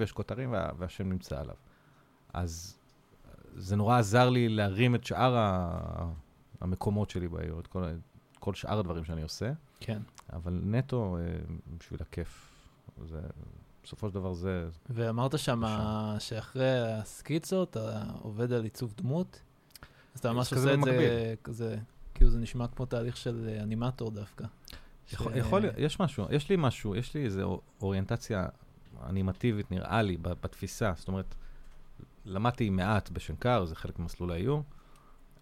ויש כותרים וה, והשם נמצא עליו. אז זה נורא עזר לי להרים את שאר ה... המקומות שלי בעיר, את כל, כל שאר הדברים שאני עושה. כן. אבל נטו, אה, בשביל הכיף. זה, בסופו של דבר זה... ואמרת שם שאחרי הסקיצות אתה עובד על עיצוב דמות, אז אתה ממש עושה את זה כזה, כאילו זה נשמע כמו תהליך של אה, אנימטור דווקא. יכול. יכול, יש משהו, יש לי משהו, יש לי איזו אוריינטציה אנימטיבית, נראה לי, בתפיסה. זאת אומרת, למדתי מעט בשנקר, זה חלק ממסלול האיור,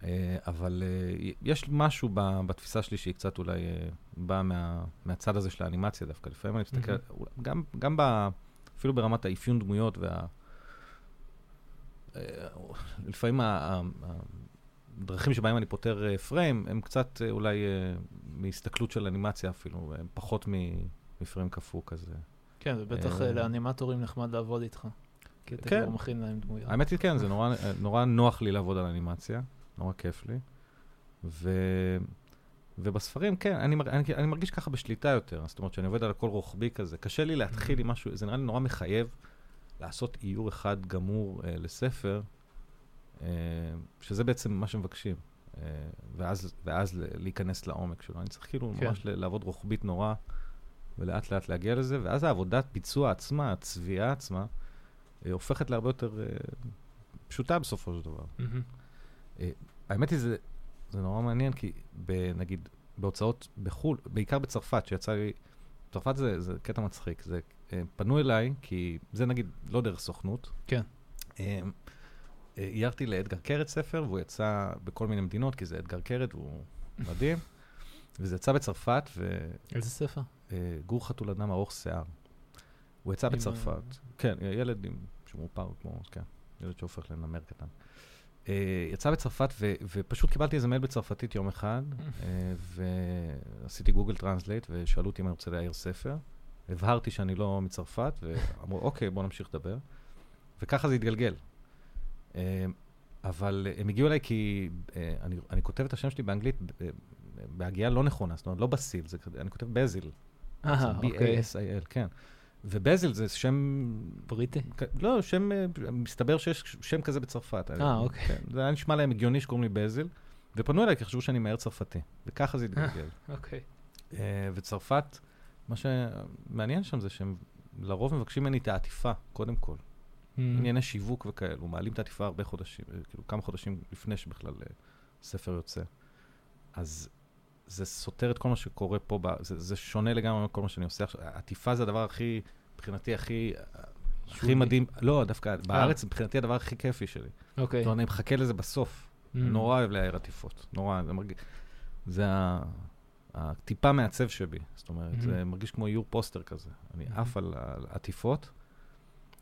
אה, אבל אה, יש משהו בתפיסה שלי שהיא קצת אולי אה, באה מה, מהצד הזה של האנימציה דווקא. לפעמים אני מסתכל, mm-hmm. גם, גם ב, אפילו ברמת האפיון דמויות וה... לפעמים הדרכים שבהם אני פותר פריים, הם קצת אולי מהסתכלות של אנימציה אפילו, הם פחות מפריים קפוא כזה. כן, ובטח לאנימטורים נחמד לעבוד איתך. כי אתה כן. כבר מכין להם דמויות. האמת היא, כן, זה נורא, נורא נוח לי לעבוד על אנימציה, נורא כיף לי. ו... ובספרים, כן, אני, אני, אני מרגיש ככה בשליטה יותר. זאת אומרת, שאני עובד על הכל רוחבי כזה, קשה לי להתחיל עם משהו, זה נראה לי נורא מחייב לעשות איור אחד גמור אה, לספר, אה, שזה בעצם מה שמבקשים. אה, ואז, ואז להיכנס לעומק שלו. אני צריך כאילו כן. ממש לעבוד רוחבית נורא, ולאט לאט להגיע לזה, ואז העבודת ביצוע עצמה, הצביעה עצמה, אה, הופכת להרבה יותר אה, פשוטה בסופו של דבר. Mm-hmm. האמת היא, זה, זה נורא מעניין, כי נגיד בהוצאות בחו"ל, בעיקר בצרפת, שיצא לי, צרפת זה, זה קטע מצחיק, זה, פנו אליי, כי זה נגיד לא דרך סוכנות. כן. איירתי לאדגר קרת ספר, והוא יצא בכל מיני מדינות, כי זה אדגר קרת, והוא מדהים. וזה יצא בצרפת, ו... איזה ספר? גור חתול אדם ארוך שיער. הוא יצא בצרפת. כן, ילד עם שמאופר כמו, כן, ילד שהופך לנמר קטן. אה, יצא בצרפת, ו, ופשוט קיבלתי איזה מייל בצרפתית יום אחד, אה, ועשיתי Google Translate, ושאלו אותי אם אני רוצה לאייר ספר. הבהרתי שאני לא מצרפת, ואמרו, אוקיי, בוא נמשיך לדבר. וככה זה התגלגל. אבל הם הגיעו אליי כי אני, אני כותב את השם שלי באנגלית בהגייה לא נכונה, זאת אומרת, לא בסיל, זה, אני כותב בזיל. אה, אוקיי. B-A-S-I-L, כן. ובזל זה שם... בריטי? לא, שם, אה, מסתבר שיש שם כזה בצרפת. אה, אוקיי. כן, זה היה נשמע להם הגיוני שקוראים לי בזל, ופנו אליי כי חשבו שאני מהר צרפתי, וככה זה התגלגל. אוקיי. אה, וצרפת, מה שמעניין שם זה שהם לרוב מבקשים ממני את העטיפה, קודם כל. Mm. ענייני שיווק וכאלו, מעלים את העטיפה הרבה חודשים, אה, כאילו כמה חודשים לפני שבכלל ספר יוצא. אז זה סותר את כל מה שקורה פה, ב, זה, זה שונה לגמרי מכל מה שאני עושה עכשיו. עטיפה זה הדבר הכי, מבחינתי, הכי, הכי מדהים. לא, דווקא אה. בארץ, מבחינתי הדבר הכי כיפי שלי. אוקיי. זאת אומרת, אני מחכה לזה בסוף. Mm. נורא אוהב להעיר עטיפות. נורא, זה מרגיש... זה הטיפה מעצב שבי. זאת אומרת, mm-hmm. זה מרגיש כמו איור פוסטר כזה. אני mm-hmm. עף על עטיפות.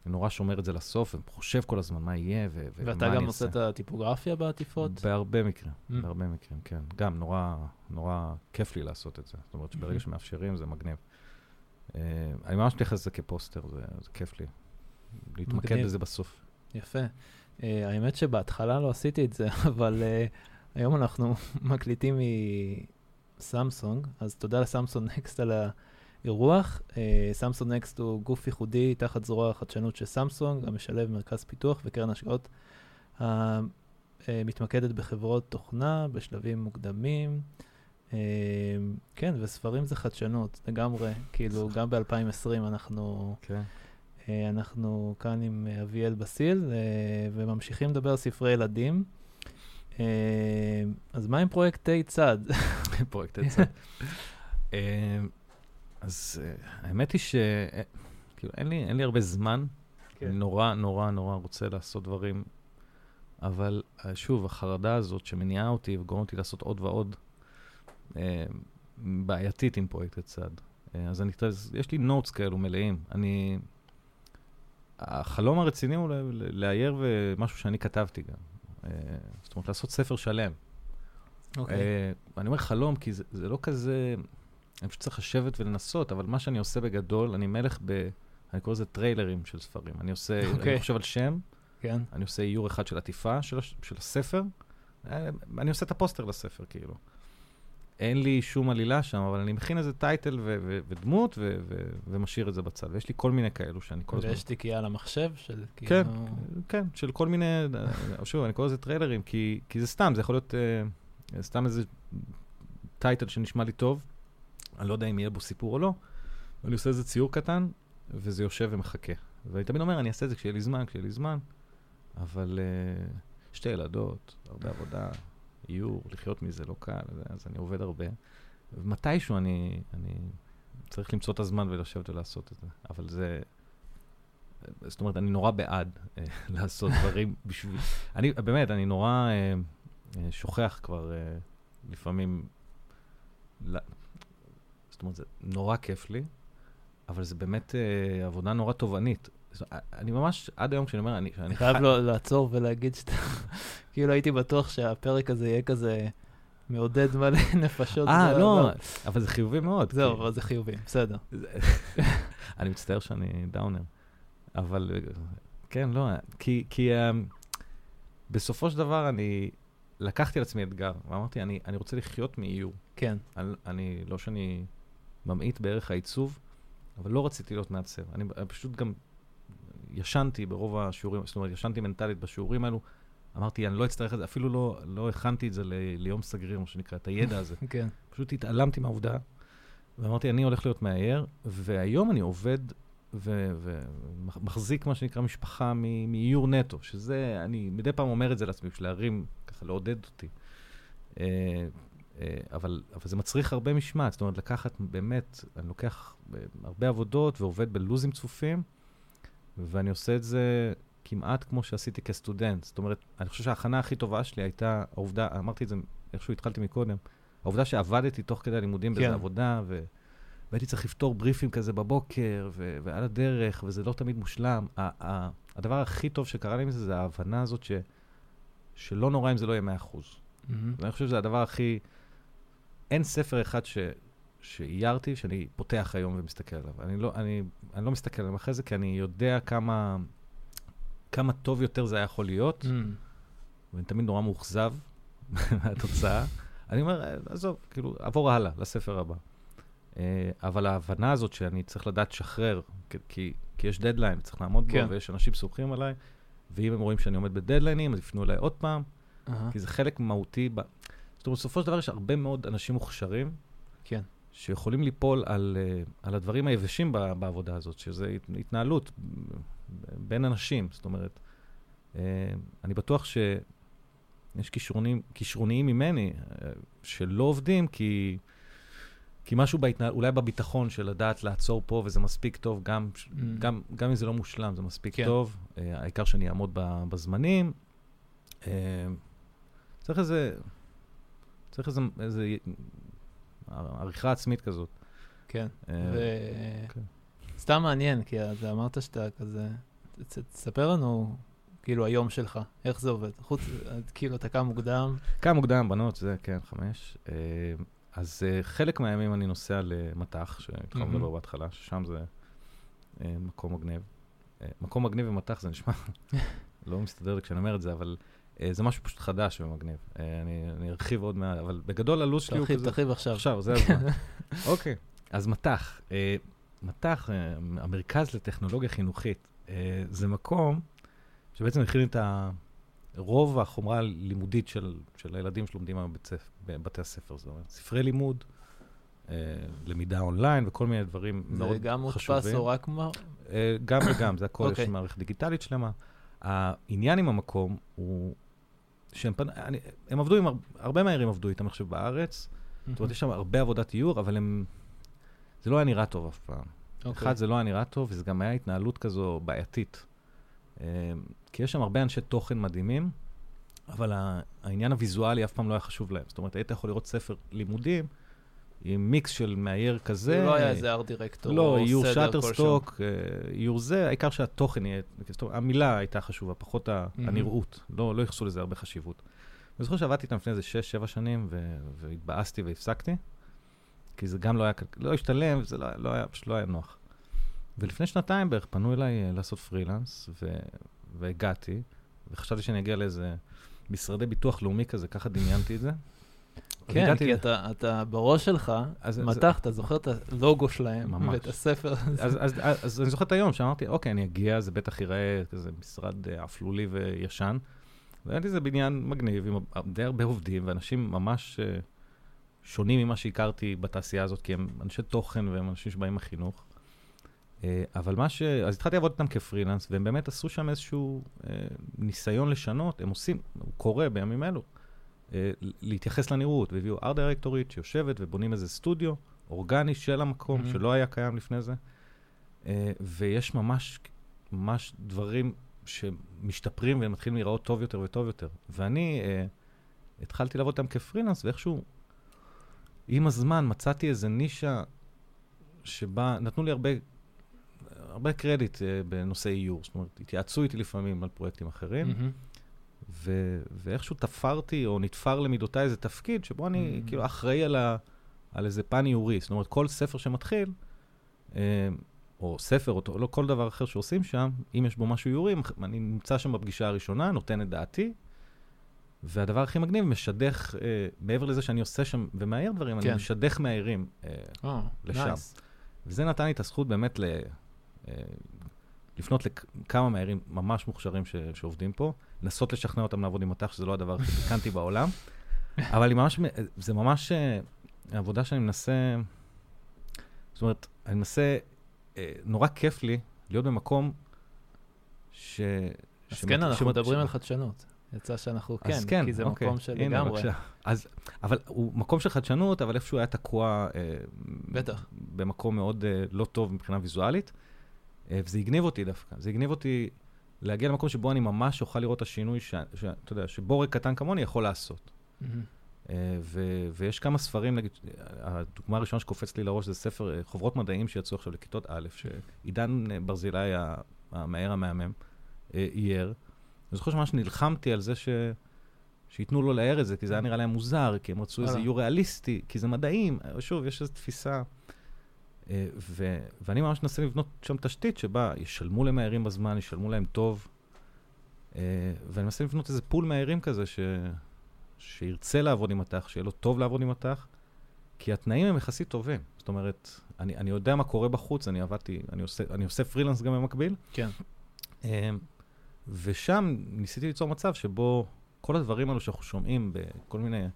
נורא שומר את זה לסוף, וחושב כל הזמן מה יהיה ו- ומה אני אעשה. ואתה גם עושה את הטיפוגרפיה בעטיפות? בהרבה מקרים, mm. בהרבה מקרים, כן. גם נורא, נורא כיף לי לעשות את זה. זאת אומרת שברגע mm-hmm. שמאפשרים זה מגניב. Uh, אני ממש מתייחס לזה כפוסטר, זה, זה כיף לי. להתמקד מגניב. בזה בסוף. יפה. Uh, האמת שבהתחלה לא עשיתי את זה, אבל uh, היום אנחנו מקליטים מסמסונג, אז תודה לסמסונג נקסט על ה... אירוח. סמסונג uh, נקסט הוא גוף ייחודי תחת זרוע החדשנות של סמסונג, המשלב מרכז פיתוח וקרן השקעות המתמקדת uh, בחברות תוכנה בשלבים מוקדמים. Uh, כן, וספרים זה חדשנות לגמרי, כאילו גם ב-2020 אנחנו. כן. אנחנו כאן עם אביאל בסיל וממשיכים לדבר על ספרי ילדים. אז מה עם פרויקטי צד? פרויקטי צד. אז uh, האמת היא שכאילו אין לי, אין לי הרבה זמן. כן. אני נורא, נורא, נורא רוצה לעשות דברים, אבל uh, שוב, החרדה הזאת שמניעה אותי וגורמת אותי לעשות עוד ועוד, uh, בעייתית עם פרויקט הצד. Uh, אז אני, יש לי נוטס כאלו מלאים. אני... החלום הרציני הוא לאייר משהו שאני כתבתי גם. אה, זאת אומרת, לעשות ספר שלם. אוקיי. אוקיי. אה, אני אומר חלום, כי זה, זה לא כזה... אני פשוט צריך לשבת ולנסות, אבל מה שאני עושה בגדול, אני מלך ב... אני קורא לזה טריילרים של ספרים. אני עושה, אוקיי. אני אוקיי. חושב על שם, כן. אני עושה איור אחד של עטיפה של, של הספר, אה, אני עושה את הפוסטר לספר, כאילו. אין לי שום עלילה שם, אבל אני מכין איזה title ו- ו- ודמות ו- ו- ומשאיר את זה בצד. ויש לי כל מיני כאלו שאני כל הזמן... ויש תיקייה על המחשב של כן, כאילו... כן, של כל מיני, שוב, אני קורא לזה טריילרים, כי, כי זה סתם, זה יכול להיות uh, סתם איזה טייטל שנשמע לי טוב, אני לא יודע אם יהיה בו סיפור או לא, אני עושה איזה ציור קטן, וזה יושב ומחכה. ואני תמיד אומר, אני אעשה את זה כשיהיה לי זמן, כשיהיה לי זמן, אבל uh, שתי ילדות, הרבה עבודה, איור, לחיות מזה לא קל, אז אני עובד הרבה. ומתישהו אני, אני צריך למצוא את הזמן ולשבת ולעשות את זה. אבל זה, זאת אומרת, אני נורא בעד אה, לעשות דברים בשביל... אני, באמת, אני נורא אה, אה, שוכח כבר אה, לפעמים... זאת אומרת, זה נורא כיף לי, אבל זה באמת אה, עבודה נורא תובענית. אני ממש, עד היום כשאני אומר, אני... אני חייב לא, לעצור ולהגיד שאתה... כאילו הייתי בטוח שהפרק הזה יהיה כזה מעודד מלא נפשות. אה, לא, לא, אבל זה חיובי מאוד. זהו, אבל זה חיובי, בסדר. אני מצטער שאני דאונר. אבל כן, לא, כי, כי um, בסופו של דבר אני לקחתי על עצמי אתגר, ואמרתי, אני, אני רוצה לחיות מאיור. כן. אני, אני, לא שאני ממעיט בערך העיצוב, אבל לא רציתי להיות מעצב. אני, פשוט גם ישנתי ברוב השיעורים, זאת אומרת, ישנתי מנטלית בשיעורים האלו. אמרתי, אני לא אצטרך את זה, אפילו לא, לא הכנתי את זה ל, ליום סגריר, מה שנקרא, את הידע הזה. כן. פשוט התעלמתי מהעובדה, ואמרתי, אני הולך להיות מאייר, והיום אני עובד ומחזיק, מה שנקרא, משפחה מאיור נטו, שזה, אני מדי פעם אומר את זה לעצמי, בשביל להרים, ככה לעודד אותי. אה, אבל, אבל זה מצריך הרבה משמעת, זאת אומרת, לקחת באמת, אני לוקח אה, הרבה עבודות ועובד בלוזים צפופים, ואני עושה את זה כמעט כמו שעשיתי כסטודנט. זאת אומרת, אני חושב שההכנה הכי טובה שלי הייתה העובדה, אמרתי את זה איכשהו התחלתי מקודם, העובדה שעבדתי תוך כדי הלימודים כן. באיזה עבודה, ו... והייתי צריך לפתור בריפים כזה בבוקר, ו- ועל הדרך, וזה לא תמיד מושלם. ה- ה- הדבר הכי טוב שקרה לי מזה, זה ההבנה הזאת ש- שלא נורא אם זה לא יהיה 100%. Mm-hmm. ואני חושב שזה הדבר הכי... אין ספר אחד ש... שאיירתי, שאני פותח היום ומסתכל עליו. אני לא, אני, אני לא מסתכל עליו אחרי זה, כי אני יודע כמה, כמה טוב יותר זה היה יכול להיות, mm. ואני תמיד נורא מאוכזב מהתוצאה. אני אומר, עזוב, כאילו, עבור הלאה, לספר הבא. אה, אבל ההבנה הזאת שאני צריך לדעת לשחרר, כי, כי יש דדליין, צריך לעמוד כן. בו, ויש אנשים סומכים עליי, ואם הם רואים שאני עומד בדדליינים, אז יפנו אליי עוד פעם, uh-huh. כי זה חלק מהותי. ב... זאת אומרת, בסופו של דבר יש הרבה מאוד אנשים מוכשרים, כן. שיכולים ליפול על, אה, על הדברים היבשים בעבודה הזאת, שזה התנהלות בין אנשים. זאת אומרת, אה, אני בטוח שיש כישרוניים ממני שלא עובדים, כי... כי משהו בהתנהל, אולי בביטחון של לדעת לעצור פה, וזה מספיק טוב, גם, mm. גם, גם אם זה לא מושלם, זה מספיק כן. טוב. Uh, העיקר שאני אעמוד בזמנים. Uh, צריך איזה, צריך איזה, איזה עריכה עצמית כזאת. כן. Uh, ו... כן. סתם מעניין, כי אז אמרת שאתה כזה, תספר לנו, כאילו, היום שלך, איך זה עובד. חוץ, כאילו, אתה קם מוקדם. קם מוקדם, בנות, זה, כן, חמש. Uh, אז uh, חלק מהימים אני נוסע למטח, שהתחלנו לדבר בהתחלה, ששם זה מקום מגניב. מקום מגניב ומטח זה נשמע, לא מסתדר לי כשאני אומר את זה, אבל זה משהו פשוט חדש ומגניב. Uh, אני, אני ארחיב עוד מעט, אבל בגדול הלו"ז שלי הוא כזה... תרחיב, תרחיב עכשיו. עכשיו, זה הזמן. אוקיי, okay, אז מטח. Uh, מטח, המרכז לטכנולוגיה חינוכית, זה מקום שבעצם הכין את. רוב החומרה הלימודית של, של הילדים שלומדים היום בבתי הספר, זאת אומרת, ספרי לימוד, אה, למידה אונליין וכל מיני דברים מאוד חשובים. זה גם מודפס או רק מה? אה, גם וגם, זה הכל, okay. יש אוקיי. מערכת דיגיטלית שלמה. העניין עם המקום הוא שהם פנ... אני, הם עבדו עם, הרבה מהעירים עבדו איתם, חושב, בארץ. זאת אומרת, יש שם הרבה עבודת איור, אבל הם... זה לא היה נראה טוב אף פעם. Okay. אוקיי. אחד, זה לא היה נראה טוב, וזה גם היה התנהלות כזו בעייתית. אה, כי יש שם הרבה אנשי תוכן מדהימים, אבל העניין הוויזואלי אף פעם לא היה חשוב להם. זאת אומרת, היית יכול לראות ספר לימודים עם מיקס של מאייר כזה. לא היה איזה ארט דירקטור לא, איור שאטרסטוק, איור זה, העיקר שהתוכן יהיה, זאת אומרת, המילה הייתה חשובה, פחות mm-hmm. הנראות. לא, לא ייחסו לזה הרבה חשיבות. אני זוכר שעבדתי איתם לפני איזה 6-7 שנים, והתבאסתי והפסקתי, כי זה גם לא היה, לא השתלם, זה לא, לא היה, פשוט לא היה נוח. ולפני שנתיים בערך פנו אליי אה, לעשות פרילנס, ו... והגעתי, וחשבתי שאני אגיע לאיזה משרדי ביטוח לאומי כזה, ככה דמיינתי את זה. כן, כי אתה, אתה בראש שלך אז, מתח, אתה זוכר את הלוגו שלהם, ממש. ואת הספר. אז, אז, אז, אז אני זוכר את היום שאמרתי, אוקיי, אני אגיע, זה בטח ייראה כזה משרד אה, אפלולי וישן. והיה לי איזה בניין מגניב עם די הרבה עובדים, ואנשים ממש uh, שונים ממה שהכרתי בתעשייה הזאת, כי הם אנשי תוכן והם אנשים שבאים מחינוך. Uh, אבל מה ש... אז התחלתי לעבוד איתם כפרילנס, והם באמת עשו שם איזשהו uh, ניסיון לשנות, הם עושים, הוא קורה בימים אלו, להתייחס לנראות, והביאו ארט דירקטורית שיושבת ובונים איזה סטודיו אורגני של המקום, mm-hmm. שלא היה קיים לפני זה, uh, ויש ממש, ממש דברים שמשתפרים והם מתחילים להיראות טוב יותר וטוב יותר. ואני uh, התחלתי לעבוד איתם כפרילנס, ואיכשהו, עם הזמן מצאתי איזה נישה שבה נתנו לי הרבה, הרבה קרדיט uh, בנושא איור. זאת אומרת, התייעצו איתי לפעמים על פרויקטים אחרים, mm-hmm. ו- ואיכשהו תפרתי או נתפר למידותיי איזה תפקיד שבו אני mm-hmm. כאילו אחראי על, ה- על איזה פן איורי. זאת אומרת, כל ספר שמתחיל, uh, או ספר, או לא כל דבר אחר שעושים שם, אם יש בו משהו איורי, אני נמצא שם בפגישה הראשונה, נותן את דעתי, והדבר הכי מגניב, משדך, אה, מעבר לזה שאני עושה שם ומאייר דברים, כן. אני משדך מאיירים אה, oh, לשם. Nice. וזה נתן לי את הזכות באמת ל, אה, לפנות לכמה מאיירים ממש מוכשרים ש, שעובדים פה, לנסות לשכנע אותם לעבוד עם מטח, שזה לא הדבר הכי פיקנטי בעולם, אבל ממש, זה ממש אה, עבודה שאני מנסה, זאת אומרת, אני מנסה אה, נורא כיף לי להיות במקום ש... אז כן, אנחנו מדברים על חדשנות. יצא שאנחנו כן, כן, כי זה אוקיי, מקום של לגמרי. אז, אבל הוא מקום של חדשנות, אבל איפשהו היה תקוע... אה, בטח. במקום מאוד אה, לא טוב מבחינה ויזואלית, אה, וזה הגניב אותי דווקא. זה הגניב אותי להגיע למקום שבו אני ממש אוכל לראות את השינוי, שאתה יודע, שבורג קטן כמוני יכול לעשות. Mm-hmm. אה, ו- ויש כמה ספרים, נגיד, הדוגמה הראשונה שקופץ לי לראש זה ספר אה, חוברות מדעים שיצאו עכשיו לכיתות א', שעידן אה, ברזילי, המאהר המהמם, אייר. אני זוכר שממש נלחמתי על זה ש... שייתנו לו לאר את זה, כי זה היה נראה להם מוזר, כי הם רצו איזה איור ריאליסטי, כי זה מדעים. שוב, יש איזו תפיסה. ו- ואני ממש מנסה לבנות שם תשתית שבה ישלמו למאיירים בזמן, ישלמו להם טוב. ואני מנסה לבנות איזה פול מאיירים כזה, ש... שירצה לעבוד עם מטח, שיהיה לו טוב לעבוד עם מטח, כי התנאים הם יחסית טובים. זאת אומרת, אני, אני יודע מה קורה בחוץ, אני עבדתי, אני עושה, אני עושה פרילנס גם במקביל. כן. Um, ושם ניסיתי ליצור מצב שבו כל הדברים האלו שאנחנו שומעים בכל מיני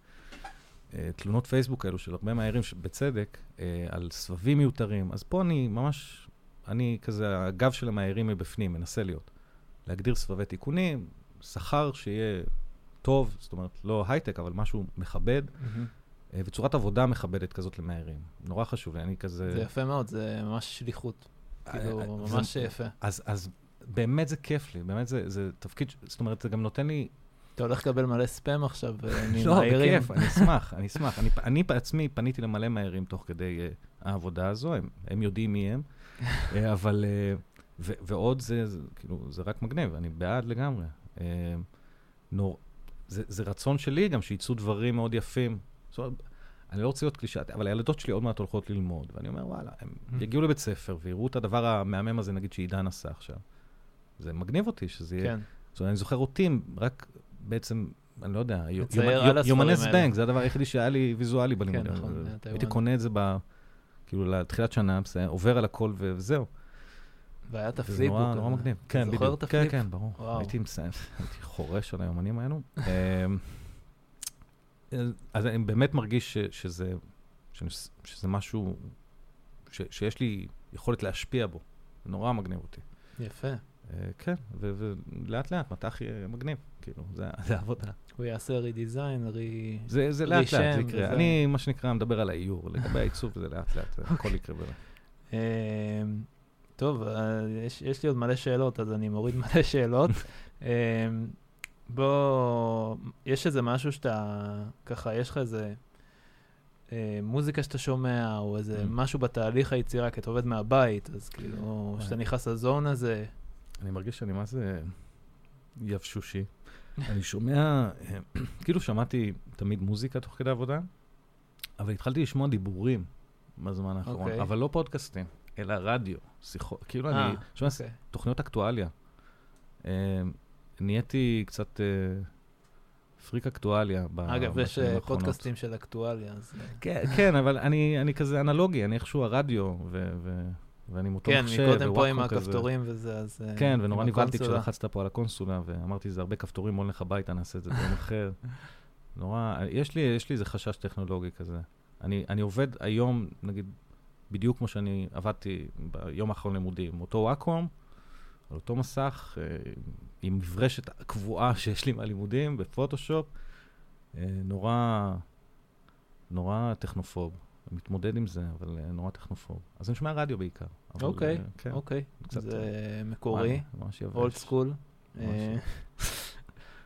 תלונות פייסבוק האלו של הרבה מהערים, בצדק, uh, על סבבים מיותרים, אז פה אני ממש, אני כזה, הגב של המהערים מבפנים, מנסה להיות. להגדיר סבבי תיקונים, שכר שיהיה טוב, זאת אומרת, לא הייטק, אבל משהו מכבד, mm-hmm. וצורת עבודה מכבדת כזאת למהירים. נורא חשוב אני כזה... זה יפה מאוד, זה ממש שליחות. אה, כאילו, אה, ממש זה, יפה. אז, אז באמת זה כיף לי, באמת זה, זה תפקיד, זאת אומרת, זה גם נותן לי... אתה הולך לקבל מלא ספאם עכשיו ממהירים. לא, בכיף, אני אשמח, אני אשמח. אני, אני בעצמי פניתי למלא מהירים תוך כדי uh, העבודה הזו, הם, הם יודעים מי הם, uh, אבל... Uh, ו, ועוד זה, זה, כאילו, זה רק מגניב, אני בעד לגמרי. Uh, נור, זה, זה רצון שלי גם שיצאו דברים מאוד יפים. זאת אומרת, אני לא רוצה להיות קלישאתי, אבל הילדות שלי עוד מעט הולכות ללמוד, ואני אומר, וואלה, הם mm-hmm. יגיעו לבית ספר ויראו את הדבר המהמם הזה, נגיד, שעידן עשה עכשיו. זה מגניב אותי שזה יהיה... כן. זאת אומרת, אני זוכר אותי, רק בעצם, אני לא יודע, יומני זבנג, זה הדבר היחידי שהיה לי ויזואלי בלימוד. כן, נכון. הייתי קונה את זה ב... כאילו, לתחילת שנה, עובר על הכל וזהו. והיה את ה flipbook. זה נורא מגניב. כן, בדיוק. זוכר את ה flip? כן, כן, ברור. הייתי מסיים, הייתי חורש על היומנים האלו. אמ, אז אני באמת מרגיש שזה, שזה משהו שיש לי יכולת להשפיע בו. זה נורא מגניב אותי. יפה. אה, כן, ולאט לאט מטח יהיה מגניב, כאילו, זה עבודה. הוא יעשה רידיזיין, רי... זה לאט לאט, זה יקרה. אני, מה שנקרא, מדבר על האיור. לגבי העיצוב, זה לאט לאט, הכל. יקרה בזה. אמ, טוב, אה, יש, יש לי עוד מלא שאלות, אז אני מוריד מלא שאלות. בוא, יש איזה משהו שאתה, ככה, יש לך איזה אה, מוזיקה שאתה שומע, או איזה mm. משהו בתהליך היצירה, כי אתה עובד מהבית, אז כאילו, כשאתה נכנס לזון הזה... אני מרגיש שאני מה זה יבשושי. אני שומע, כאילו שמעתי תמיד מוזיקה תוך כדי עבודה, אבל התחלתי לשמוע דיבורים בזמן האחרון, okay. אוקיי. אבל לא פודקאסטים. אלא רדיו, שיחות, כאילו 아, אני אה, שומע אוקיי. תוכניות אקטואליה. Uh, נהייתי קצת uh, פריק אקטואליה. אגב, יש אה, פודקאסטים של אקטואליה, אז... אה. כן, כן, אבל אני, אני כזה אנלוגי, אני איכשהו הרדיו, ו... ו... ואני מותו כן, מחשב, כן, מקודם פה עם הכפתורים וזה, אז... כן, ונורא נבהלתי כשלחצת פה על הקונסולה, ואמרתי, זה הרבה כפתורים, בוא נלך הביתה, נעשה את זה ביום אחר. נורא, יש לי, יש לי איזה חשש טכנולוגי כזה. אני, אני עובד היום, נגיד, בדיוק כמו שאני עבדתי ביום האחרון לימודים, אותו וואקום, על אותו מסך, אה, עם מברשת קבועה שיש לי מהלימודים בפוטושופ, אה, נורא, נורא טכנופוב. מתמודד עם זה, אבל אה, נורא טכנופוב. אז אני שומע רדיו בעיקר. אוקיי, כן, אוקיי. זה מקורי, אולד סקול.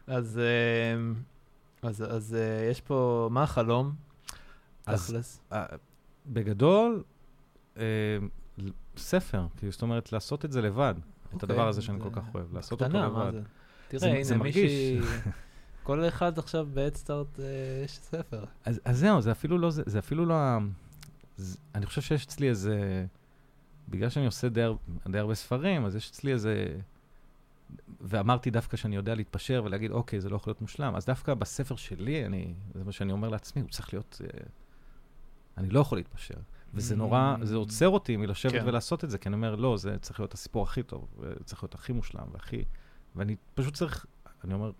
אז, אז, אז יש פה, מה החלום? אז בגדול, ספר, כאילו, זאת אומרת, לעשות את זה לבד. את הדבר הזה שאני כל כך אוהב, לעשות אותו לבד. תראה, הנה מישהי... כל אחד עכשיו בהדסטארט אה, יש ספר. אז, אז זהו, זה אפילו לא, זה, זה אפילו לא, זה, אני חושב שיש אצלי איזה, בגלל שאני עושה די, די הרבה ספרים, אז יש אצלי איזה, ואמרתי דווקא שאני יודע להתפשר ולהגיד, אוקיי, זה לא יכול להיות מושלם, אז דווקא בספר שלי, אני, זה מה שאני אומר לעצמי, הוא צריך להיות, אה, אני לא יכול להתפשר. וזה נורא, זה עוצר אותי מלשבת כן. ולעשות את זה, כי אני אומר, לא, זה צריך להיות הסיפור הכי טוב, זה צריך להיות הכי מושלם והכי... ואני פשוט צריך, אני אומר,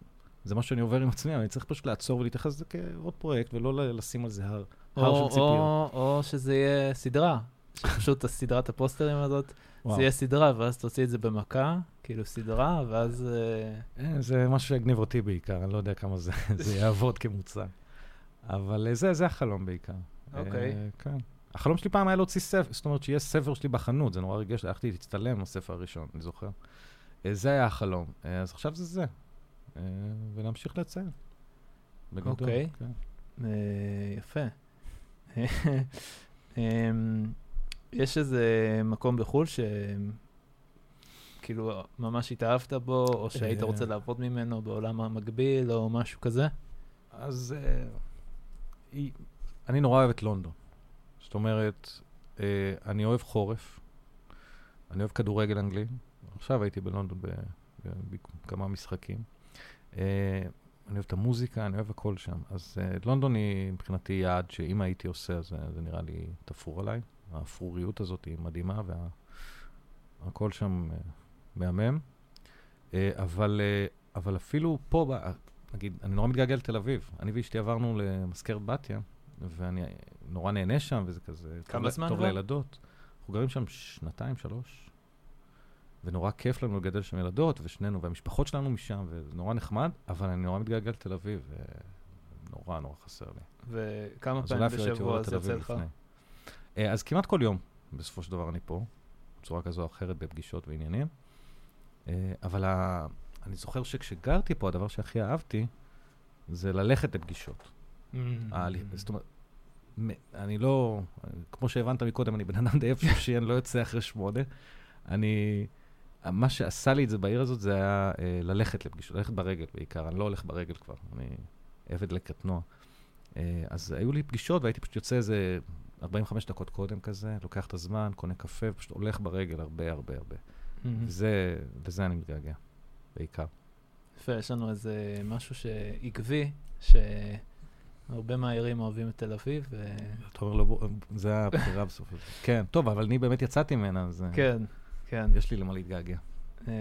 זה מה שאני עובר עם עצמי, אני צריך פשוט לעצור ולהתייחס לזה כעוד פרויקט, ולא לשים על זה הר, הר של ציפיות. או, או שזה יהיה סדרה, שפשוט הסדרת הפוסטרים הזאת, וואו. זה יהיה סדרה, ואז תוציא את זה במכה, כאילו סדרה, ואז... אה, אה, זה משהו שיגניב אותי בעיקר, אני לא יודע כמה זה, זה יעבוד כמוצר. אבל אה, זה, זה החלום בעיקר. אוקיי. כן. החלום שלי פעם היה להוציא ספר, זאת אומרת שיהיה ספר שלי בחנות, זה נורא ריגש, הלכתי להצטלם בספר הראשון, אני זוכר. זה היה החלום. אז עכשיו זה זה. אה, ולהמשיך לציין. אוקיי. כן. יפה. אמ, יש איזה מקום בחו"ל שכאילו ממש התאהבת בו, או שהיית רוצה לעבוד ממנו בעולם המקביל, או משהו כזה? אז אני נורא אוהב את לונדון. זאת אומרת, אה, אני אוהב חורף, אני אוהב כדורגל אנגלי, עכשיו הייתי בלונדון בכמה משחקים. אה, אני אוהב את המוזיקה, אני אוהב הכל שם. אז אה, לונדון היא מבחינתי יעד שאם הייתי עושה, אז זה נראה לי תפור עליי. האפרוריות הזאת היא מדהימה, והכל וה... שם אה, מהמם. אה, אבל, אה, אבל אפילו פה, נגיד, אני נורא מתגעגע לתל אביב. אני ואשתי עברנו למזכרת בתיה, ואני נורא נהנה שם, וזה כזה... כמה זמן טוב לילדות. אנחנו גרים שם שנתיים, שלוש, ונורא כיף לנו לגדל שם ילדות, ושנינו, והמשפחות שלנו משם, וזה נורא נחמד, אבל אני נורא מתגעגע לתל אביב, ונורא נורא חסר לי. וכמה פעמים בשבוע זה יוצא לך? אה, אז כמעט כל יום, בסופו של דבר אני פה, בצורה כזו או אחרת, בפגישות ועניינים. אה, אבל ה... אני זוכר שכשגרתי פה, הדבר שהכי אהבתי, זה ללכת לפגישות. Mm-hmm. זאת אומרת, אני לא, כמו שהבנת מקודם, אני בן אדם די אפשושי, אני לא יוצא אחרי שמונה. אני, מה שעשה לי את זה בעיר הזאת, זה היה אה, ללכת לפגישות, ללכת ברגל בעיקר, אני לא הולך ברגל כבר, אני עבד לקטנוע. אה, אז היו לי פגישות והייתי פשוט יוצא איזה 45 דקות קודם כזה, לוקח את הזמן, קונה קפה, ופשוט הולך ברגל הרבה הרבה הרבה. Mm-hmm. וזה, לזה אני מתגעגע, בעיקר. יפה, יש לנו איזה משהו שעקבי, ש... הרבה מהעירים אוהבים את תל אביב. אתה אומר, לו, זה הבחירה בסופו של דבר. כן, טוב, אבל אני באמת יצאתי ממנה, אז... אה, כן, כן. יש לי למה להתגעגע. אה,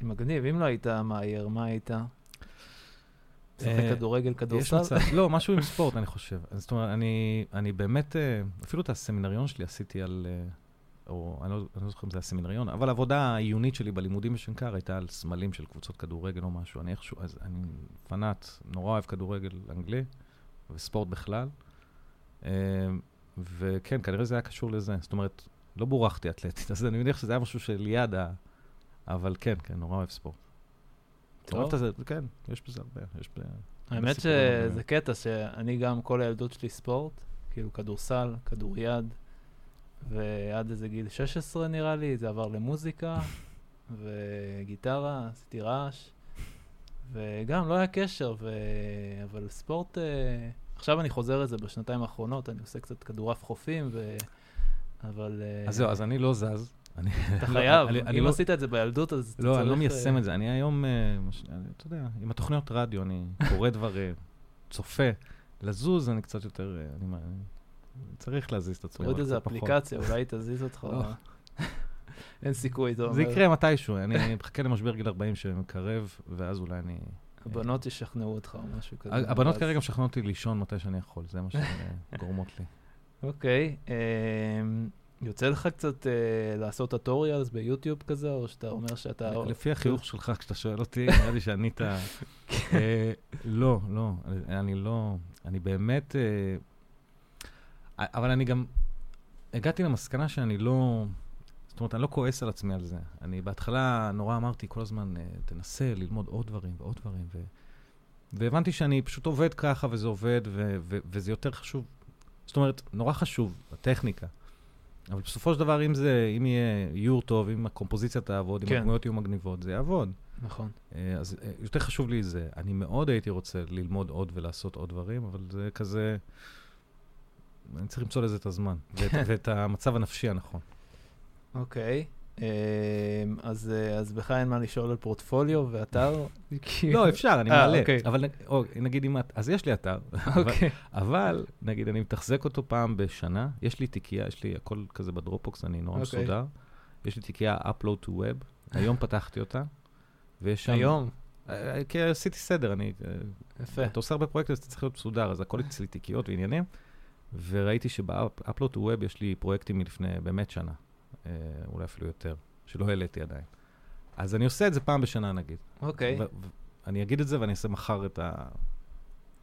מגניב, אם לא היית מהעיר, מה היית? משחק אה, כדורגל, כדורסל? לא, משהו עם ספורט, אני חושב. זאת אומרת, אני באמת, אפילו את הסמינריון שלי עשיתי על או אני לא, אני לא זוכר אם זה היה סמינריון, אבל העבודה העיונית שלי בלימודים בשנקר הייתה על סמלים של קבוצות כדורגל או משהו. אני איכשהו, אז אני פנאט, נורא אוהב כדורגל אנגלי וספורט בכלל. אה, וכן, כנראה זה היה קשור לזה. זאת אומרת, לא בורחתי אתלטית, אז אני מניח שזה היה משהו של יד ה... אבל כן, כן, נורא אוהב ספורט. טוב. זה, כן, יש בזה הרבה. יש ב... האמת שזה קטע שאני גם, כל הילדות שלי ספורט, כאילו כדורסל, כדוריד. ועד איזה גיל 16 נראה לי, זה עבר למוזיקה וגיטרה, עשיתי רעש, וגם לא היה קשר, ו... אבל ספורט, uh, עכשיו אני חוזר לזה בשנתיים האחרונות, אני עושה קצת כדורעף חופים, ו... אבל... Uh, אז זהו, אז אני לא זז, אתה חייב, אם לא- עשית את זה בילדות, אז אתה צריך... לא, אני לא מיישם את זה. אני היום, אתה יודע, עם התוכניות רדיו, אני קורא דברים, צופה. לזוז, אני קצת יותר... אני צריך להזיז את עצמי. עוד איזה אפליקציה, אולי תזיז אותך. אין סיכוי, אתה אומר. זה יקרה מתישהו, אני מחכה למשבר גיל 40 שמקרב, ואז אולי אני... הבנות ישכנעו אותך או משהו כזה. הבנות כרגע משכנעות אותי לישון מתי שאני יכול, זה מה שגורמות לי. אוקיי, אמ, יוצא לך קצת אה, לעשות טוטוריאלס ביוטיוב כזה, או שאתה אומר שאתה... לפי החיוך שלך, כשאתה שואל אותי, נראה לי שענית... אה, לא, לא, אני לא... אני באמת... אה, אבל אני גם הגעתי למסקנה שאני לא... זאת אומרת, אני לא כועס על עצמי על זה. אני בהתחלה נורא אמרתי כל הזמן, תנסה ללמוד עוד דברים ועוד דברים, ו... והבנתי שאני פשוט עובד ככה, וזה עובד, ו... ו... וזה יותר חשוב. זאת אומרת, נורא חשוב, הטכניקה. אבל בסופו של דבר, אם זה, אם יהיה איור טוב, אם הקומפוזיציה תעבוד, כן. אם הדמויות יהיו מגניבות, זה יעבוד. נכון. אה, אז אה, יותר חשוב לי זה. אני מאוד הייתי רוצה ללמוד עוד ולעשות עוד דברים, אבל זה כזה... אני צריך למצוא לזה את הזמן, ואת, ואת המצב הנפשי הנכון. אוקיי. Okay. אמ, אז, אה, אז בך אין מה לשאול על פורטפוליו ואתר? לא, אפשר, אני אה, מעלה. אוקיי. אבל או, נגיד אם את, אז יש לי אתר, אוקיי. אבל נגיד אני מתחזק אותו פעם בשנה, יש לי תיקייה, יש לי הכל כזה בדרופבוקס, אני נורא אוקיי. מסודר. יש לי תיקייה upload to web, היום פתחתי אותה, ויש שם... היום? אה, כי עשיתי סדר, אני... יפה. אתה עושה הרבה פרויקטים, אז אתה צריך להיות מסודר, אז הכל אצלי תיקיות ועניינים, וראיתי שב-upload to web יש לי פרויקטים מלפני באמת שנה. אה, אולי אפילו יותר, שלא העליתי עדיין. אז אני עושה את זה פעם בשנה נגיד. אוקיי. אני אגיד את זה ואני אעשה מחר את, ה...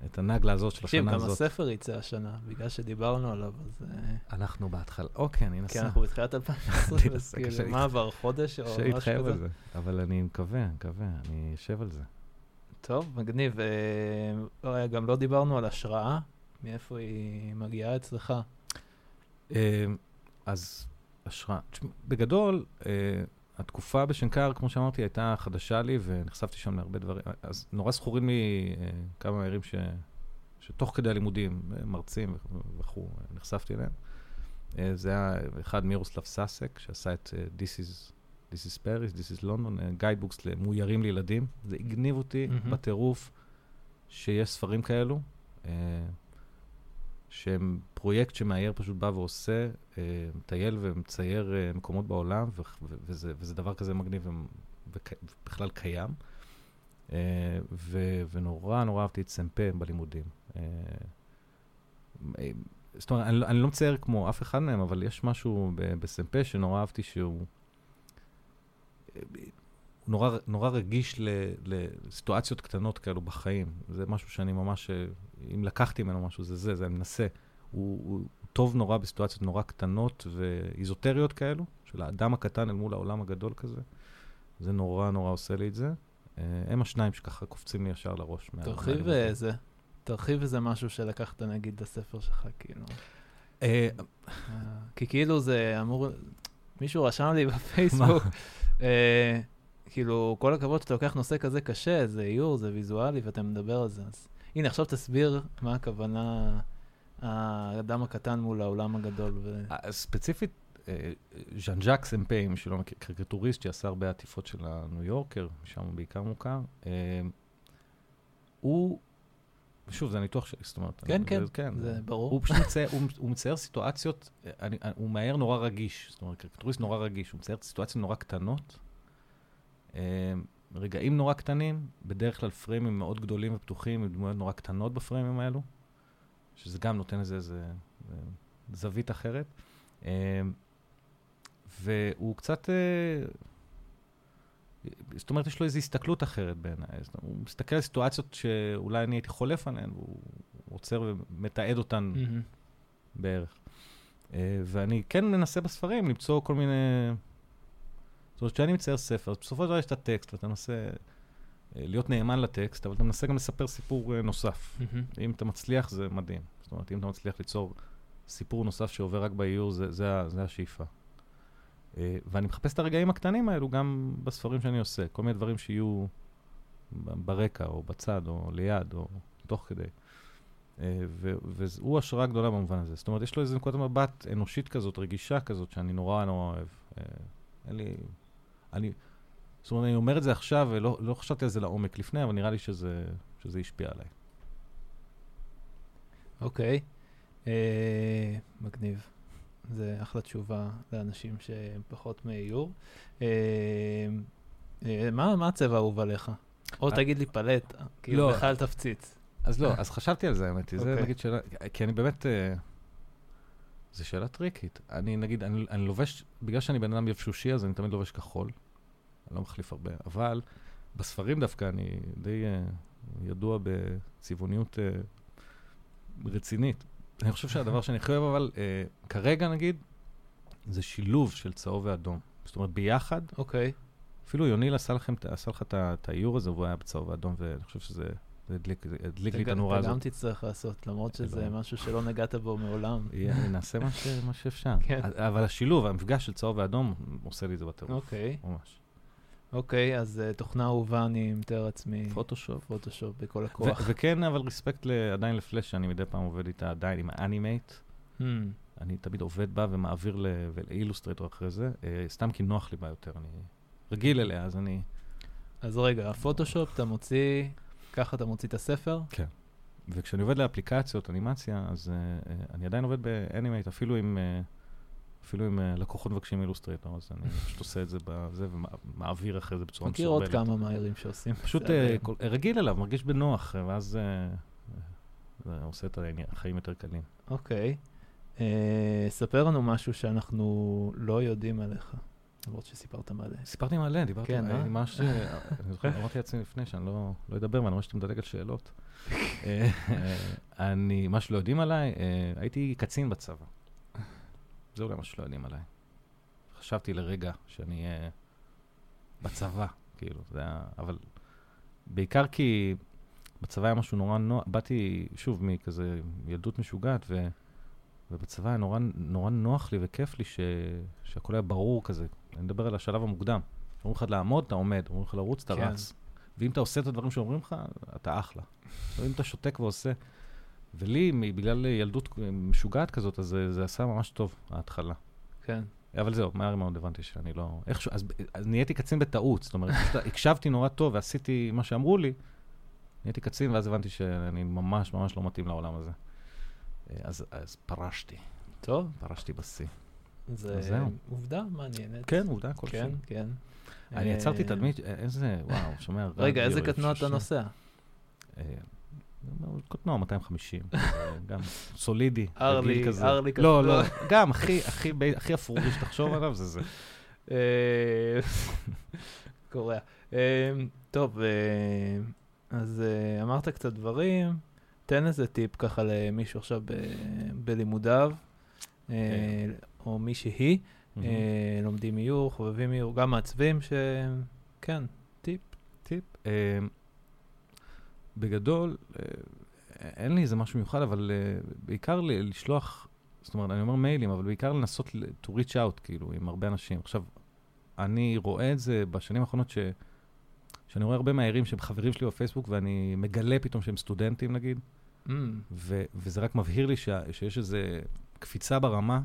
את הנגלה הזאת של השנה הזאת. תקשיב, גם הספר יצא השנה, בגלל שדיברנו עליו, אז... אה, אנחנו בהתחלה, אוקיי, אני אנסה. כן, אנחנו בתחילת 2020, אז כאילו, מה עבר, חודש או משהו כזה? שיתחייב על זה, אבל אני מקווה, מקווה, אני אשב על זה. טוב, מגניב. אה, גם לא דיברנו על השראה, מאיפה היא מגיעה אצלך? אז השראה. בגדול, uh, התקופה בשנקר, כמו שאמרתי, הייתה חדשה לי, ונחשפתי שם להרבה דברים. אז נורא זכורים לי uh, כמה מאיירים ש... שתוך כדי הלימודים, אה, מרצים וכו', נחשפתי אליהם. Uh, זה היה אחד מירוסלב סאסק, שעשה את uh, This is... This is Paris, This is London, guidebooks מאוירים לילדים. זה הגניב אותי mm-hmm. בטירוף שיש ספרים כאלו. שהם פרויקט שמאייר פשוט בא ועושה, אה, מטייל ומצייר אה, מקומות בעולם, ו- ו- וזה, וזה דבר כזה מגניב ובכלל קיים. אה, ו- ונורא נורא אהבתי את סמפה בלימודים. זאת אומרת, אני, לא, אני לא מצייר כמו אף אחד מהם, אבל יש משהו בסמפה שנורא אהבתי שהוא... הוא נורא, נורא רגיש ל, לסיטואציות קטנות כאלו בחיים. זה משהו שאני ממש, אם לקחתי ממנו משהו, זה זה, זה אני מנסה. הוא, הוא, הוא טוב נורא בסיטואציות נורא קטנות ואיזוטריות כאלו, של האדם הקטן אל מול העולם הגדול כזה. זה נורא נורא עושה לי את זה. אה, הם השניים שככה קופצים לי ישר לראש. תרחיב איזה, תרחיב איזה משהו שלקחת נגיד לספר שלך, כאילו. אה, אה, כי כאילו זה אמור, מישהו רשם לי בפייסבוק, כאילו, כל הכבוד שאתה לוקח נושא כזה קשה, זה איור, זה ויזואלי, ואתה מדבר על זה. אז הנה, עכשיו תסביר מה הכוונה האדם הקטן מול העולם הגדול. ו... אה, ספציפית, אה, ז'אן ז'אק סמפי, מי שלא מכיר, קריקטוריסט שעשה הרבה עטיפות של הניו יורקר, משם הוא בעיקר מוכר. אה, הוא, שוב, זה הניתוח שלי, זאת אומרת. כן, כן, כן, זה ברור. הוא פשוט מצייר, הוא, הוא מצייר סיטואציות, אני, הוא מהר נורא רגיש, זאת אומרת, קריקטוריסט נורא רגיש, הוא מצייר סיטואציות נורא קטנות, רגעים נורא קטנים, בדרך כלל פריימים מאוד גדולים ופתוחים, עם דמויות נורא קטנות בפריימים האלו. שזה גם נותן לזה איזה זווית אחרת. אמ, והוא קצת, אה, זאת אומרת, יש לו איזו הסתכלות אחרת בעיניי. הוא מסתכל על סיטואציות שאולי אני הייתי חולף עליהן, והוא עוצר ומתעד אותן mm-hmm. בערך. אה, ואני כן מנסה בספרים למצוא כל מיני... זאת אומרת, כשאני מצייר ספר, אז בסופו של דבר יש את הטקסט, ואתה מנסה להיות נאמן לטקסט, אבל אתה מנסה גם לספר סיפור uh, נוסף. Mm-hmm. אם אתה מצליח, זה מדהים. זאת אומרת, אם אתה מצליח ליצור סיפור נוסף שעובר רק באיור, זה, זה, זה השאיפה. Uh, ואני מחפש את הרגעים הקטנים האלו גם בספרים שאני עושה. כל מיני דברים שיהיו ברקע, או בצד, או ליד, או תוך כדי. והוא השראה גדולה במובן הזה. זאת אומרת, יש לו איזו נקודת מבט אנושית כזאת, רגישה כזאת, שאני נורא נורא אוהב. אין לי... אני... זאת אומרת, אני אומר את זה עכשיו, ולא לא חשבתי על זה לעומק לפני, אבל נראה לי שזה, שזה השפיע עליי. אוקיי, okay. אה, מגניב. זה אחלה תשובה לאנשים שהם פחות מאיור. אה, אה, מה, מה הצבע האהוב עליך? או אה, תגיד לי פלט, כאילו לא. בכלל תפציץ. אז לא, אז חשבתי על זה, האמת היא. זה אוקיי. נגיד שאלה, כי אני באמת... זו שאלה טריקית. אני, נגיד, אני, אני לובש, בגלל שאני בן אדם יבשושי, אז אני תמיד לובש כחול. אני לא מחליף הרבה. אבל בספרים דווקא אני די uh, ידוע בצבעוניות uh, רצינית. אני חושב שהדבר שאני הכי אוהב, אבל uh, כרגע, נגיד, זה שילוב של צהוב ואדום. זאת אומרת, ביחד. אוקיי. Okay. אפילו יוניל עשה לכם, עשה לך את האיור הזה, והוא היה בצהוב ואדום, ואני חושב שזה... זה הדליק לי את הנורה הזאת. אתה גם תצטרך לעשות, למרות שזה משהו שלא נגעת בו מעולם. נעשה מה שאפשר. כן. אבל השילוב, המפגש של צהוב ואדום, עושה לי את זה בטירוף. אוקיי. ממש. אוקיי, אז תוכנה אהובה, אני מתאר לעצמי. פוטושופ. פוטושופ בכל הכוח. וכן, אבל respect עדיין לפלאש, שאני מדי פעם עובד איתה עדיין עם ה Animate. Hmm. אני תמיד עובד בה ומעביר ל Illustrator אחרי זה, אה, סתם כי נוח לי בה יותר, אני רגיל אליה, אז אני... אז רגע, הפוטושופ, אתה מוציא, ככה אתה מוציא את הספר? כן. וכשאני עובד לאפליקציות, אנימציה, אז uh, אני עדיין עובד ב Animate, אפילו אם, uh, אפילו אם uh, לקוחות מבקשים Illustrator, אז אני פשוט עושה את זה בזה ומעביר אחרי זה בצורה מסורבלת. מכיר עוד כמה מאיירים שעושים. פשוט uh, כל, רגיל אליו, מרגיש בנוח, ואז uh, עושה את החיים יותר קלים. אוקיי. ספר לנו משהו שאנחנו לא יודעים עליך. למרות שסיפרת מלא. סיפרתי מלא, דיברתי, כן, אני ממש, אני זוכר, אמרתי לעצמי לפני שאני לא, לא אדבר, ואני רואה שאתה מדלג על שאלות. אה, אני, מה שלא יודעים עליי, אה, הייתי קצין בצבא. זה אולי מה שלא יודעים עליי. חשבתי לרגע שאני אהיה בצבא, כאילו, זה היה, אבל בעיקר כי בצבא היה משהו נורא נוח, באתי, שוב, מכזה ילדות משוגעת, ו... ובצבא היה נורא, נורא נוח לי וכיף לי ש, שהכל היה ברור כזה. אני מדבר על השלב המוקדם. אומרים לך לעמוד, אתה עומד, אומרים לך לרוץ, אתה כן. רץ. ואם אתה עושה את הדברים שאומרים לך, אתה אחלה. ואם אתה שותק ועושה... ולי, בגלל ילדות משוגעת כזאת, אז זה, זה עשה ממש טוב, ההתחלה. כן. אבל זהו, מהר מאוד הבנתי שאני לא... איכשהו, אז, אז נהייתי קצין בטעות, זאת אומרת, הקשבתי נורא טוב ועשיתי מה שאמרו לי, נהייתי קצין, ואז הבנתי שאני ממש ממש לא מתאים לעולם הזה. אז, אז פרשתי. טוב. פרשתי בשיא. זה עובדה מעניינת. כן, עובדה כלשהי. כן, כן. אני יצרתי תדמית, איזה, וואו, שומע. רגע, איזה קטנוע אתה נוסע? קטנוע 250, גם סולידי. ארלי, ארלי קטנוע. לא, לא, גם הכי אפרורי שתחשוב עליו זה זה. קורע. טוב, אז אמרת קצת דברים. תן איזה טיפ ככה למישהו עכשיו בלימודיו, אה, כן. או מי שהיא, אה, לומדים איור, חובבים איור, גם מעצבים, שכן, טיפ. טיפ. אה, בגדול, אין לי איזה משהו מיוחד, אבל בעיקר לשלוח, זאת אומרת, אני אומר מיילים, אבל בעיקר לנסות to reach out, כאילו, עם הרבה אנשים. עכשיו, אני רואה את זה בשנים האחרונות ש... שאני רואה הרבה מהערים שהם חברים שלי בפייסבוק, ואני מגלה פתאום שהם סטודנטים, נגיד, mm. ו- וזה רק מבהיר לי ש- שיש איזו קפיצה ברמה,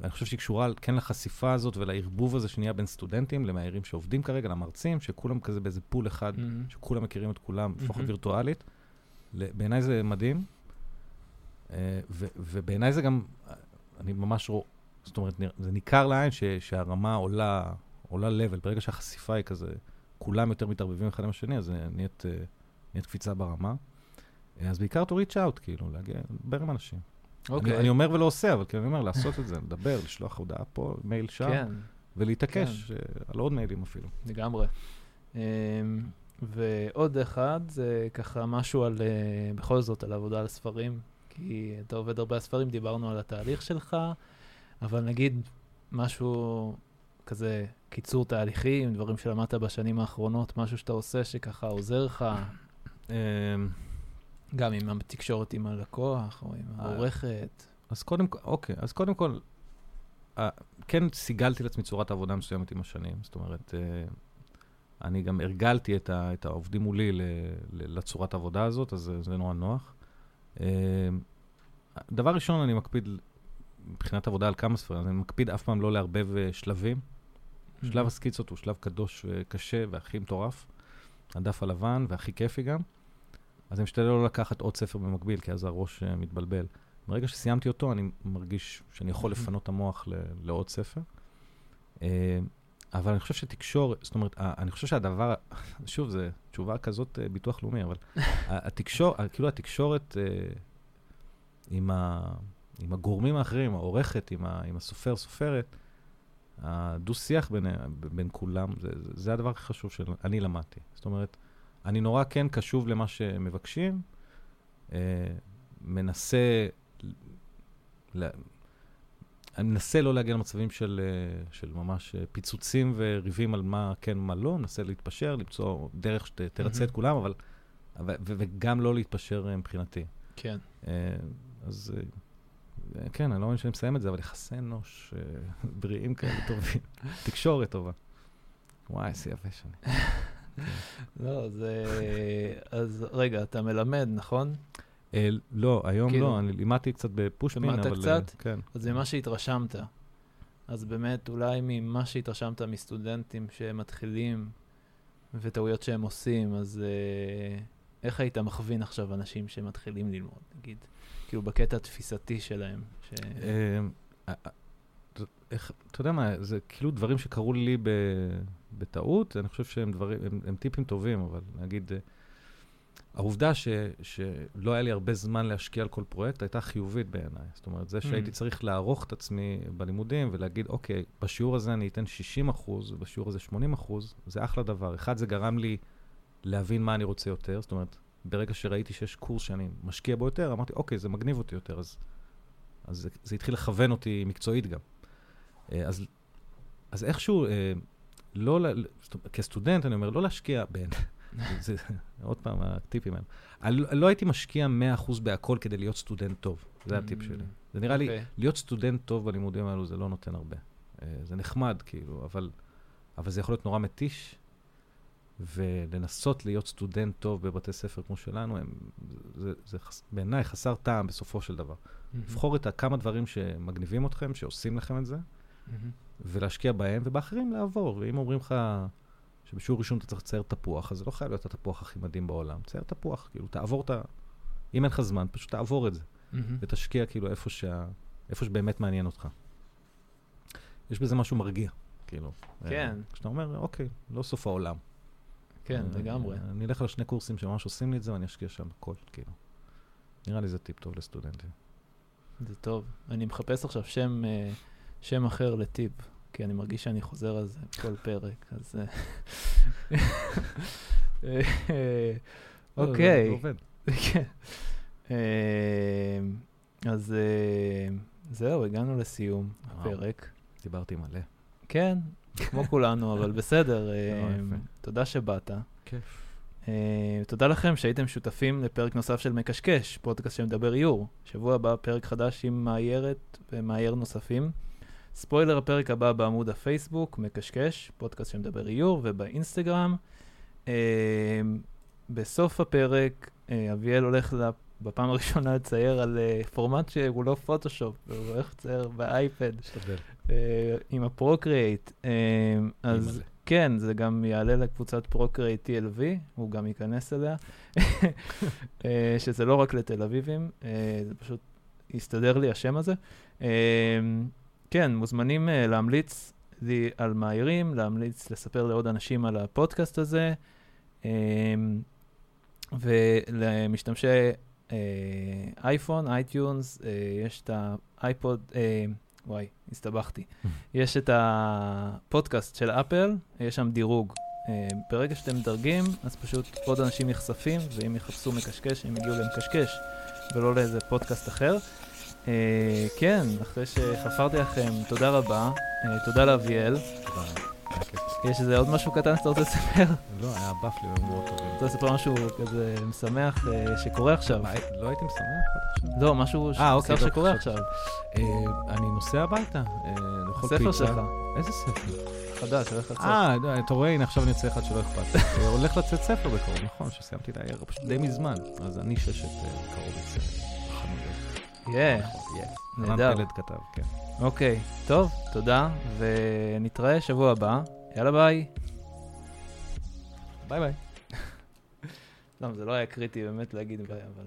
ואני חושב שהיא קשורה כן לחשיפה הזאת ולערבוב הזה שנהיה בין סטודנטים למהערים שעובדים כרגע, למרצים, שכולם כזה באיזה פול אחד, mm-hmm. שכולם מכירים את כולם, לפחות mm-hmm. וירטואלית. בעיניי זה מדהים, אה, ו- ובעיניי זה גם, אני ממש רואה, זאת אומרת, זה ניכר לעין ש- שהרמה עולה, עולה level, ברגע שהחשיפה היא כזה... כולם יותר מתערבבים אחד עם השני, אז נהיית, אה, נהיית קפיצה ברמה. אז בעיקר to reach out, כאילו, להגיע, לדבר עם אנשים. אוקיי. אני, אני אומר ולא עושה, אבל כאילו, אני אומר, לעשות את זה, לדבר, לשלוח הודעה פה, מייל שם, כן. ולהתעקש כן. אה, על עוד מיילים אפילו. לגמרי. אמ, ועוד אחד, זה ככה משהו על, בכל זאת, על עבודה על ספרים, כי אתה עובד הרבה על ספרים, דיברנו על התהליך שלך, אבל נגיד משהו כזה קיצור תהליכים, דברים שלמדת בשנים האחרונות, משהו שאתה עושה שככה עוזר לך, אמ, גם עם התקשורת עם הלקוח או עם אה, העורכת. אז קודם כל, אוקיי, אז קודם כל, אה, כן סיגלתי לעצמי צורת עבודה מסוימת עם השנים, זאת אומרת, אה, אני גם הרגלתי את, ה, את העובדים מולי ל, ל, לצורת העבודה הזאת, אז זה, זה נורא נוח. דבר ראשון, אני מקפיד מבחינת עבודה על כמה ספרים, אני מקפיד אף פעם לא לערבב שלבים. Mm-hmm. שלב הסקיצות הוא שלב קדוש וקשה והכי מטורף. הדף הלבן והכי כיפי גם. אז אני משתדל לא לקחת עוד ספר במקביל, כי אז הראש uh, מתבלבל. ברגע שסיימתי אותו, אני מרגיש שאני יכול לפנות את המוח לעוד ספר. Uh, אבל אני חושב שתקשורת, זאת אומרת, אני חושב שהדבר, שוב, זו תשובה כזאת uh, ביטוח לאומי, אבל התקשורת, כאילו התקשורת עם, ה, עם הגורמים האחרים, העורכת, עם, ה, עם הסופר, סופרת, הדו-שיח בין, בין כולם, זה, זה הדבר הכי חשוב שאני למדתי. זאת אומרת, אני נורא כן קשוב למה שמבקשים, אה, מנסה, ל, אני מנסה לא להגיע למצבים של, אה, של ממש אה, פיצוצים וריבים על מה כן ומה לא, מנסה להתפשר, למצוא דרך שתרצה את כולם, אבל, ו, ו, וגם לא להתפשר אה, מבחינתי. כן. אז כן, אני לא מבין שאני מסיים את זה, אבל יחסי אנוש בריאים כאלה טובים, תקשורת טובה. וואי, איזה יבש אני. לא, זה... אז רגע, אתה מלמד, נכון? אה, לא, היום כאילו, לא, אני לימדתי קצת בפושפין, אבל... לימדת קצת? כן. אז ממה שהתרשמת. אז באמת, אולי ממה שהתרשמת מסטודנטים שמתחילים וטעויות שהם עושים, אז אה, איך היית מכווין עכשיו אנשים שמתחילים ללמוד, נגיד? כאילו, בקטע התפיסתי שלהם. איך, אתה יודע מה, זה כאילו דברים שקרו לי ב, בטעות, אני חושב שהם דברים, הם, הם טיפים טובים, אבל נגיד, אה, העובדה ש, שלא היה לי הרבה זמן להשקיע על כל פרויקט הייתה חיובית בעיניי. זאת אומרת, זה שהייתי mm. צריך לערוך את עצמי בלימודים ולהגיד, אוקיי, בשיעור הזה אני אתן 60 אחוז, ובשיעור הזה 80 אחוז, זה אחלה דבר. אחד, זה גרם לי להבין מה אני רוצה יותר, זאת אומרת, ברגע שראיתי שיש קורס שאני משקיע בו יותר, אמרתי, אוקיי, זה מגניב אותי יותר, אז, אז זה, זה התחיל לכוון אותי מקצועית גם. אה, אז, אז איכשהו, אה, לא, כסטודנט, אני אומר, לא להשקיע בין, זה, עוד פעם, הטיפים האלה. אני לא, לא הייתי משקיע 100% בהכל כדי להיות סטודנט טוב, זה הטיפ שלי. Mm, זה נראה לי, אוקיי. להיות סטודנט טוב בלימודים האלו זה לא נותן הרבה. אה, זה נחמד, כאילו, אבל, אבל זה יכול להיות נורא מתיש, ולנסות להיות סטודנט טוב בבתי ספר כמו שלנו, הם, זה, זה חס, בעיניי חסר טעם בסופו של דבר. לבחור את כמה דברים שמגניבים אתכם, שעושים לכם את זה, ולהשקיע בהם, ובאחרים לעבור. ואם אומרים לך שבשיעור ראשון אתה צריך לצייר תפוח, אז זה לא חייב להיות התפוח הכי מדהים בעולם. צייר תפוח, כאילו, תעבור את ה... אם אין לך זמן, פשוט תעבור את זה. ותשקיע כאילו איפה, שה... איפה שבאמת מעניין אותך. יש בזה משהו מרגיע, כאילו. כן. כשאתה אומר, אוקיי, לא סוף העולם. כן, לגמרי. אני אלך על שני קורסים שממש עושים לי את זה, ואני אשקיע שם הכל, כאילו. נראה לי זה טיפ טוב לסטודנטים. זה טוב. אני מחפש עכשיו שם... Uh... שם אחר לטיפ, כי אני מרגיש שאני חוזר על זה כל פרק, אז... אה, לא, אוקיי. כן. אה, אז אה, זהו, הגענו לסיום הפרק. דיברתי מלא. כן, כמו כולנו, אבל בסדר. לא, תודה שבאת. כיף. תודה לכם שהייתם שותפים לפרק נוסף של מקשקש, פודקאסט שמדבר איור. שבוע הבא פרק חדש עם מאיירת ומאייר נוספים. ספוילר, הפרק הבא בעמוד הפייסבוק, מקשקש, פודקאסט שמדבר איור, ובאינסטגרם. אה, בסוף הפרק, אה, אביאל הולך בפעם הראשונה לצייר על אה, פורמט שהוא לא פוטושופ, הוא הולך לצייר באייפד. אה, עם ה Procreate. אה, אז כן, זה גם יעלה לקבוצת Procreate TLV, הוא גם ייכנס אליה, אה, שזה לא רק לתל אביבים, אה, זה פשוט יסתדר לי השם הזה. אה, כן, מוזמנים uh, להמליץ לי על מאיירים, להמליץ לספר לעוד אנשים על הפודקאסט הזה, um, ולמשתמשי uh, אייפון, iTunes, uh, יש את האייפוד, uh, וואי, הסתבכתי. יש את הפודקאסט של אפל, יש שם דירוג. Uh, ברגע שאתם מדרגים, אז פשוט עוד אנשים נחשפים, ואם יחפשו מקשקש, הם יגיעו למקשקש, ולא לאיזה פודקאסט אחר. אה, כן, אחרי שחפרתי לכם, תודה רבה. אה, תודה לאביאל. יש איזה עוד משהו קטן שאתה רוצה לספר? לא, היה באף לי, היו מאוד טובים. אתה רוצה לספר משהו כזה משמח אה, שקורה עכשיו? לא הייתי משמח עד עכשיו? לא, משהו אוקיי, שקורה עכשיו. אני נוסע הביתה. ספר שלך. איזה ספר? חדש, הולך לצאת. אה, אתה רואה, הנה עכשיו אני יוצא אחד שלא אכפת. הולך לצאת ספר בקרוב, נכון, שסיימתי את הערב, פשוט די מזמן. אז אני ששת קרוב כן. נהדר. פלד כתב, כן. אוקיי, טוב, תודה, ונתראה שבוע הבא. יאללה ביי. ביי ביי. לא, זה לא היה קריטי באמת להגיד ביי, אבל...